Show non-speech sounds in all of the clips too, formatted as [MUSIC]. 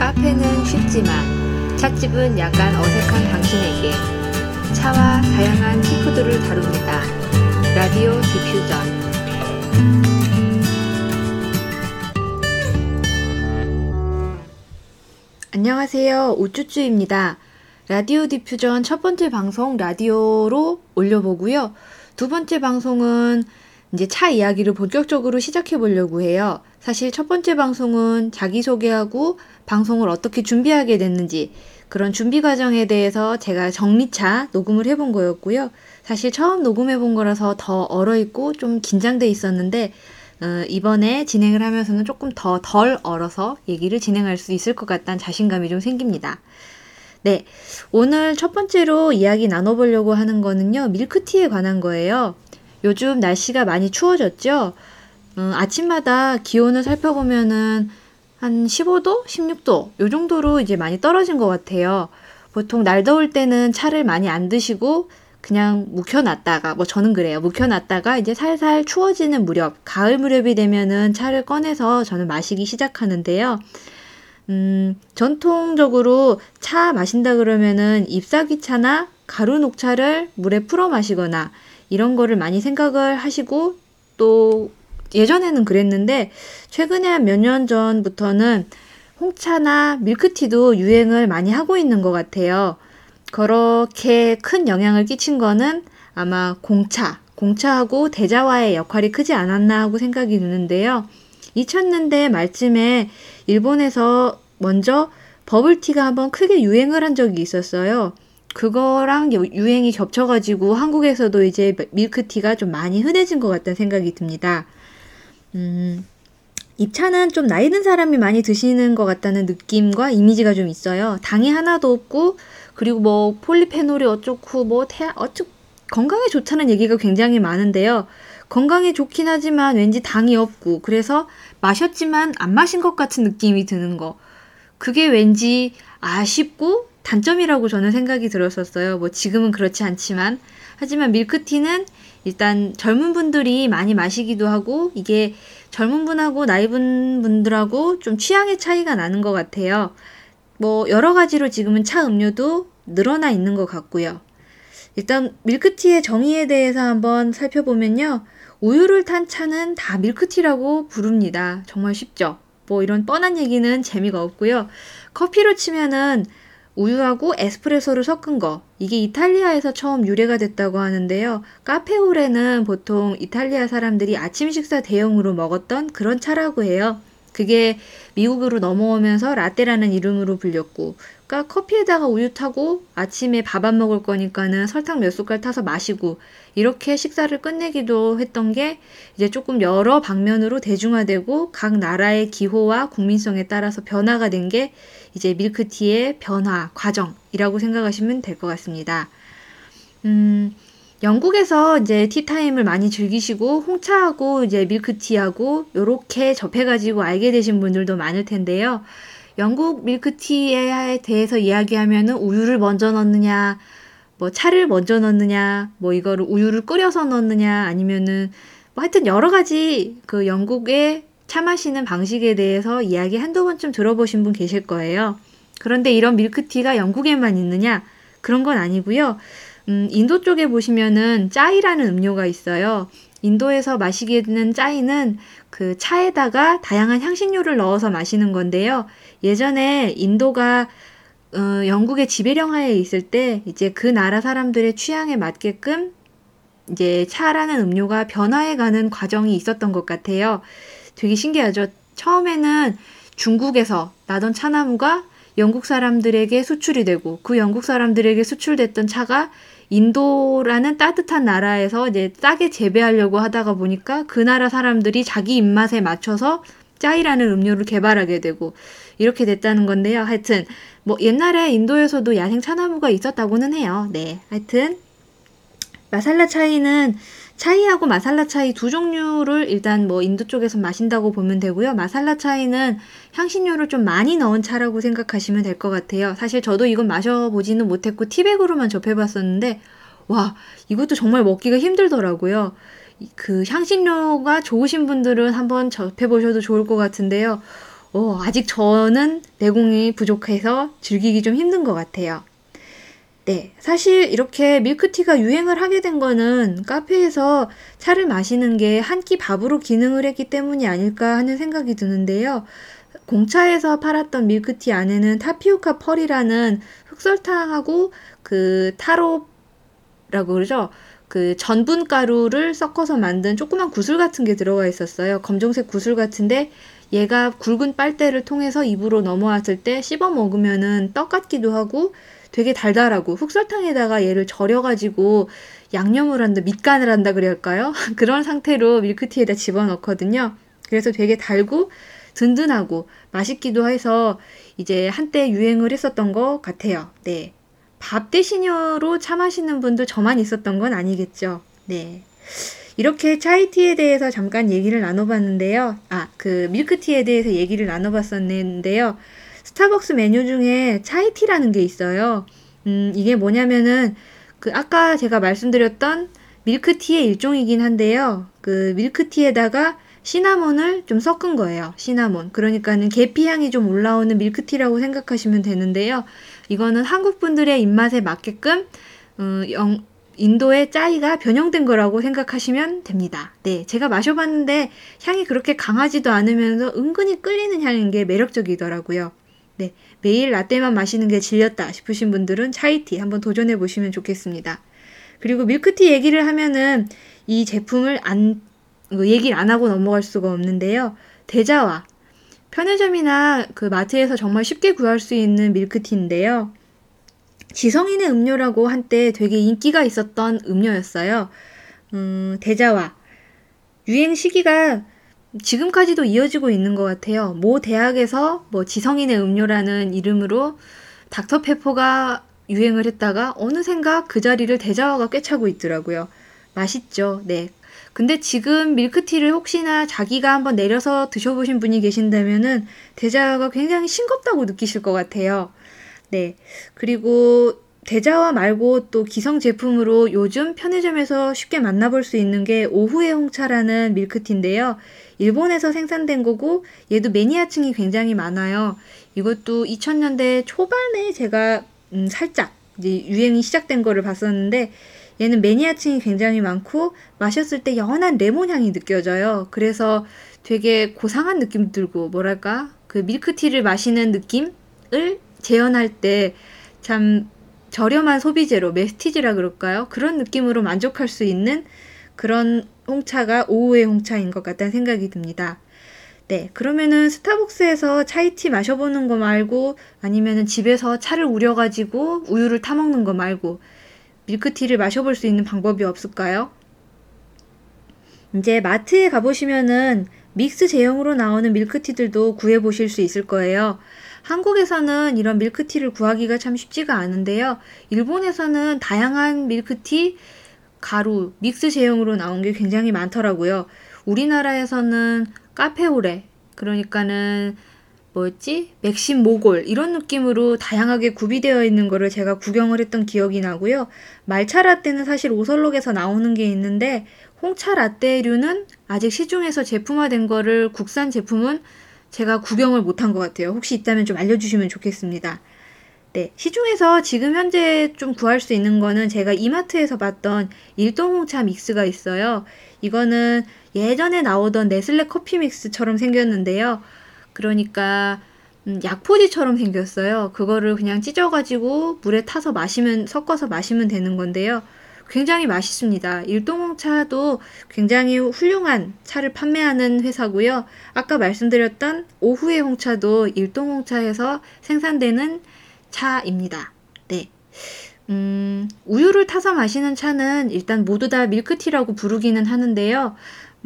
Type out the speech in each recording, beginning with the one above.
카페는 쉽지만 찻집은 약간 어색한 당신에게 차와 다양한 티푸드를 다룹니다. 라디오 디퓨전 안녕하세요. 우쭈쭈입니다. 라디오 디퓨전 첫 번째 방송 라디오로 올려보고요. 두 번째 방송은 이제 차 이야기를 본격적으로 시작해 보려고 해요. 사실 첫 번째 방송은 자기소개하고 방송을 어떻게 준비하게 됐는지 그런 준비 과정에 대해서 제가 정리차 녹음을 해본 거였고요. 사실 처음 녹음해 본 거라서 더 얼어있고 좀 긴장돼 있었는데 어, 이번에 진행을 하면서는 조금 더 덜 얼어서 얘기를 진행할 수 있을 것 같다는 자신감이 좀 생깁니다. 네. 오늘 첫 번째로 이야기 나눠보려고 하는 거는요, 밀크티에 관한 거예요. 요즘 날씨가 많이 추워졌죠? 음, 아침마다 기온을 살펴보면은 한 15도, 16도, 요 정도로 이제 많이 떨어진 것 같아요. 보통 날 더울 때는 차를 많이 안 드시고 그냥 묵혀놨다가, 뭐 저는 그래요. 묵혀놨다가 이제 살살 추워지는 무렵, 가을 무렵이 되면은 차를 꺼내서 저는 마시기 시작하는데요. 음, 전통적으로 차 마신다 그러면은 잎사귀 차나 가루 녹차를 물에 풀어 마시거나 이런 거를 많이 생각을 하시고 또 예전에는 그랬는데 최근에 한 몇 년 전부터는 홍차나 밀크티도 유행을 많이 하고 있는 것 같아요. 그렇게 큰 영향을 끼친 거는 아마 공차, 공차하고 대자와의 역할이 크지 않았나 하고 생각이 드는데요. 2000년대 말쯤에 일본에서 먼저 버블티가 한번 크게 유행을 한 적이 있었어요. 그거랑 유행이 겹쳐가지고 한국에서도 이제 밀크티가 좀 많이 흔해진 것 같다는 생각이 듭니다. 음, 이 차는 좀 나이 든 사람이 많이 드시는 것 같다는 느낌과 이미지가 좀 있어요. 당이 하나도 없고, 그리고 뭐 폴리페놀이 어쩌고, 뭐 태, 어쩌, 건강에 좋다는 얘기가 굉장히 많은데요. 건강에 좋긴 하지만 왠지 당이 없고, 그래서 마셨지만 안 마신 것 같은 느낌이 드는 거. 그게 왠지 아쉽고 단점이라고 저는 생각이 들었었어요. 뭐 지금은 그렇지 않지만. 하지만 밀크티는 일단 젊은 분들이 많이 마시기도 하고 이게 젊은 분하고 나이 분 분들하고 좀 취향의 차이가 나는 것 같아요. 뭐 여러 가지로 지금은 차 음료도 늘어나 있는 것 같고요. 일단 밀크티의 정의에 대해서 한번 살펴보면요. 우유를 탄 차는 다 밀크티라고 부릅니다. 정말 쉽죠? 뭐 이런 뻔한 얘기는 재미가 없고요. 커피로 치면은 우유하고 에스프레소를 섞은 거. 이게 이탈리아에서 처음 유래가 됐다고 하는데요. 카페오레는 보통 이탈리아 사람들이 아침 식사 대용으로 먹었던 그런 차라고 해요. 그게 미국으로 넘어오면서 라떼라는 이름으로 불렸고, 그러니까 커피에다가 우유 타고 아침에 밥 안 먹을 거니까는 설탕 몇 숟갈 타서 마시고 이렇게 식사를 끝내기도 했던 게 이제 조금 여러 방면으로 대중화되고 각 나라의 기호와 국민성에 따라서 변화가 된 게 이제 밀크티의 변화 과정이라고 생각하시면 될 것 같습니다. 음, 영국에서 이제 티타임을 많이 즐기시고 홍차하고 이제 밀크티하고 요렇게 접해가지고 알게 되신 분들도 많을 텐데요. 영국 밀크티에 대해서 이야기하면은 우유를 먼저 넣느냐, 뭐 차를 먼저 넣느냐, 뭐 이거를 우유를 끓여서 넣느냐, 아니면은 뭐 하여튼 여러 가지 그 영국의 차 마시는 방식에 대해서 이야기 한두 번쯤 들어보신 분 계실 거예요. 그런데 이런 밀크티가 영국에만 있느냐? 그런 건 아니고요. 음, 인도 쪽에 보시면은 짜이라는 음료가 있어요. 인도에서 마시게 되는 짜이는 그 차에다가 다양한 향신료를 넣어서 마시는 건데요. 예전에 인도가 어, 영국의 지배령하에 있을 때 이제 그 나라 사람들의 취향에 맞게끔 이제 차라는 음료가 변화해가는 과정이 있었던 것 같아요. 되게 신기하죠. 처음에는 중국에서 나던 차나무가 영국 사람들에게 수출이 되고 그 영국 사람들에게 수출됐던 차가 인도라는 따뜻한 나라에서 이제 싸게 재배하려고 하다가 보니까 그 나라 사람들이 자기 입맛에 맞춰서 짜이라는 음료를 개발하게 되고 이렇게 됐다는 건데요. 하여튼 뭐 옛날에 인도에서도 야생 차나무가 있었다고는 해요. 네. 하여튼 마살라 차이는 차이하고 마살라 차이 두 종류를 일단 뭐 인도 쪽에서 마신다고 보면 되고요. 마살라 차이는 향신료를 좀 많이 넣은 차라고 생각하시면 될 것 같아요. 사실 저도 이건 마셔보지는 못했고 티백으로만 접해봤었는데 와 이것도 정말 먹기가 힘들더라고요. 그 향신료가 좋으신 분들은 한번 접해보셔도 좋을 것 같은데요. 어, 아직 저는 내공이 부족해서 즐기기 좀 힘든 것 같아요. 네, 사실 이렇게 밀크티가 유행을 하게 된 거는 카페에서 차를 마시는 게 한 끼 밥으로 기능을 했기 때문이 아닐까 하는 생각이 드는데요. 공차에서 팔았던 밀크티 안에는 타피오카 펄이라는 흑설탕하고 그 타로라고 그러죠. 그 전분 가루를 섞어서 만든 조그만 구슬 같은 게 들어가 있었어요. 검정색 구슬 같은데 얘가 굵은 빨대를 통해서 입으로 넘어왔을 때 씹어 먹으면은 떡 같기도 하고 되게 달달하고 흑설탕에다가 얘를 절여가지고 양념을 한다, 밑간을 한다 그럴까요? [LAUGHS] 그런 상태로 밀크티에다 집어넣거든요. 그래서 되게 달고 든든하고 맛있기도 해서 이제 한때 유행을 했었던 것 같아요. 네. 밥 대신으로 차 마시는 분들 저만 있었던 건 아니겠죠. 네. 이렇게 차이티에 대해서 잠깐 얘기를 나눠봤는데요. 아, 그 밀크티에 대해서 얘기를 나눠봤었는데요. 스타벅스 메뉴 중에 차이티라는 게 있어요. 음, 이게 뭐냐면은 그 아까 제가 말씀드렸던 밀크티의 일종이긴 한데요. 그 밀크티에다가 시나몬을 좀 섞은 거예요. 시나몬. 그러니까는 계피 향이 좀 올라오는 밀크티라고 생각하시면 되는데요. 이거는 한국 분들의 입맛에 맞게끔 어, 영, 인도의 짜이가 변형된 거라고 생각하시면 됩니다. 네, 제가 마셔봤는데 향이 그렇게 강하지도 않으면서 은근히 끌리는 향인 게 매력적이더라고요. 네, 매일 라떼만 마시는 게 질렸다 싶으신 분들은 차이티 한번 도전해 보시면 좋겠습니다. 그리고 밀크티 얘기를 하면은 이 제품을 안 얘기를 안 하고 넘어갈 수가 없는데요. 대자와 편의점이나 그 마트에서 정말 쉽게 구할 수 있는 밀크티인데요. 지성인의 음료라고 한때 되게 인기가 있었던 음료였어요. 음, 대자와 유행 시기가 지금까지도 이어지고 있는 것 같아요. 모 대학에서 뭐 지성인의 음료라는 이름으로 닥터페퍼가 유행을 했다가 어느샌가 그 자리를 대자와가 꿰차고 있더라고요. 맛있죠. 네. 근데 지금 밀크티를 혹시나 자기가 한번 내려서 드셔보신 분이 계신다면은 대자가 굉장히 싱겁다고 느끼실 것 같아요. 네. 그리고 대자와 말고 또 기성 제품으로 요즘 편의점에서 쉽게 만나볼 수 있는 게 오후의 홍차라는 밀크티인데요. 일본에서 생산된 거고 얘도 매니아층이 굉장히 많아요. 이것도 2000년대 초반에 제가 음, 살짝 이제 유행이 시작된 거를 봤었는데 얘는 매니아층이 굉장히 많고 마셨을 때 연한 레몬 향이 느껴져요. 그래서 되게 고상한 느낌 들고 뭐랄까 그 밀크티를 마시는 느낌을 재현할 때참 저렴한 소비재로 메스티지라 그럴까요? 그런 느낌으로 만족할 수 있는 그런 홍차가 오후의 홍차인 것 같다는 생각이 듭니다. 네, 그러면은 스타벅스에서 차이티 마셔보는 거 말고 아니면은 집에서 차를 우려가지고 우유를 타먹는 거 말고 밀크티를 마셔볼 수 있는 방법이 없을까요? 이제 마트에 가보시면은 믹스 제형으로 나오는 밀크티들도 구해보실 수 있을 거예요. 한국에서는 이런 밀크티를 구하기가 참 쉽지가 않은데요. 일본에서는 다양한 밀크티, 가루, 믹스 제형으로 나온 게 굉장히 많더라고요. 우리나라에서는 카페오레, 그러니까는 뭐였지? 맥심 모골 이런 느낌으로 다양하게 구비되어 있는 거를 제가 구경을 했던 기억이 나고요. 말차 라떼는 사실 오설록에서 나오는 게 있는데 홍차 라떼류는 아직 시중에서 제품화된 거를 국산 제품은 제가 구경을 못한 것 같아요. 혹시 있다면 좀 알려주시면 좋겠습니다. 네, 시중에서 지금 현재 좀 구할 수 있는 거는 제가 이마트에서 봤던 일동홍차 믹스가 있어요. 이거는 예전에 나오던 네슬레 커피 믹스처럼 생겼는데요. 그러니까 음, 약포지처럼 생겼어요. 그거를 그냥 찢어가지고 물에 타서 마시면 섞어서 마시면 되는 건데요. 굉장히 맛있습니다. 일동홍 차도 굉장히 훌륭한 차를 판매하는 회사고요. 아까 말씀드렸던 오후의 홍차도 일동홍 차에서 생산되는 차입니다. 네. 음, 우유를 타서 마시는 차는 일단 모두 다 밀크티라고 부르기는 하는데요.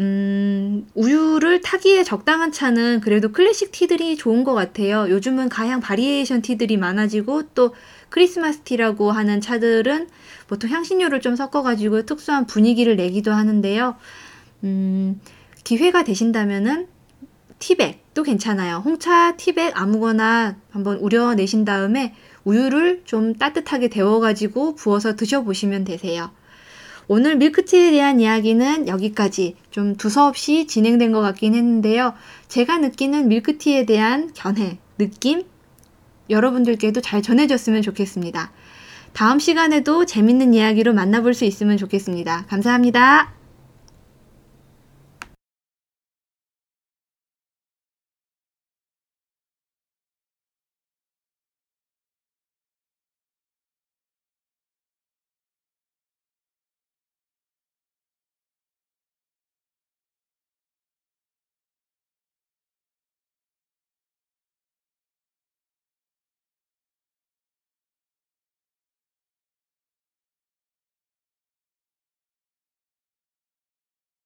음, 우유를 타기에 적당한 차는 그래도 클래식 티들이 좋은 것 같아요. 요즘은 가양 바리에이션 티들이 많아지고 또 크리스마스 티라고 하는 차들은 보통 향신료를 좀 섞어가지고 특수한 분위기를 내기도 하는데요. 음, 기회가 되신다면은 티백도 괜찮아요. 홍차 티백 아무거나 한번 우려내신 다음에 우유를 좀 따뜻하게 데워가지고 부어서 드셔보시면 되세요. 오늘 밀크티에 대한 이야기는 여기까지 좀 두서없이 진행된 것 같긴 했는데요. 제가 느끼는 밀크티에 대한 견해, 느낌, 여러분들께도 잘 전해졌으면 좋겠습니다. 다음 시간에도 재밌는 이야기로 만나볼 수 있으면 좋겠습니다. 감사합니다.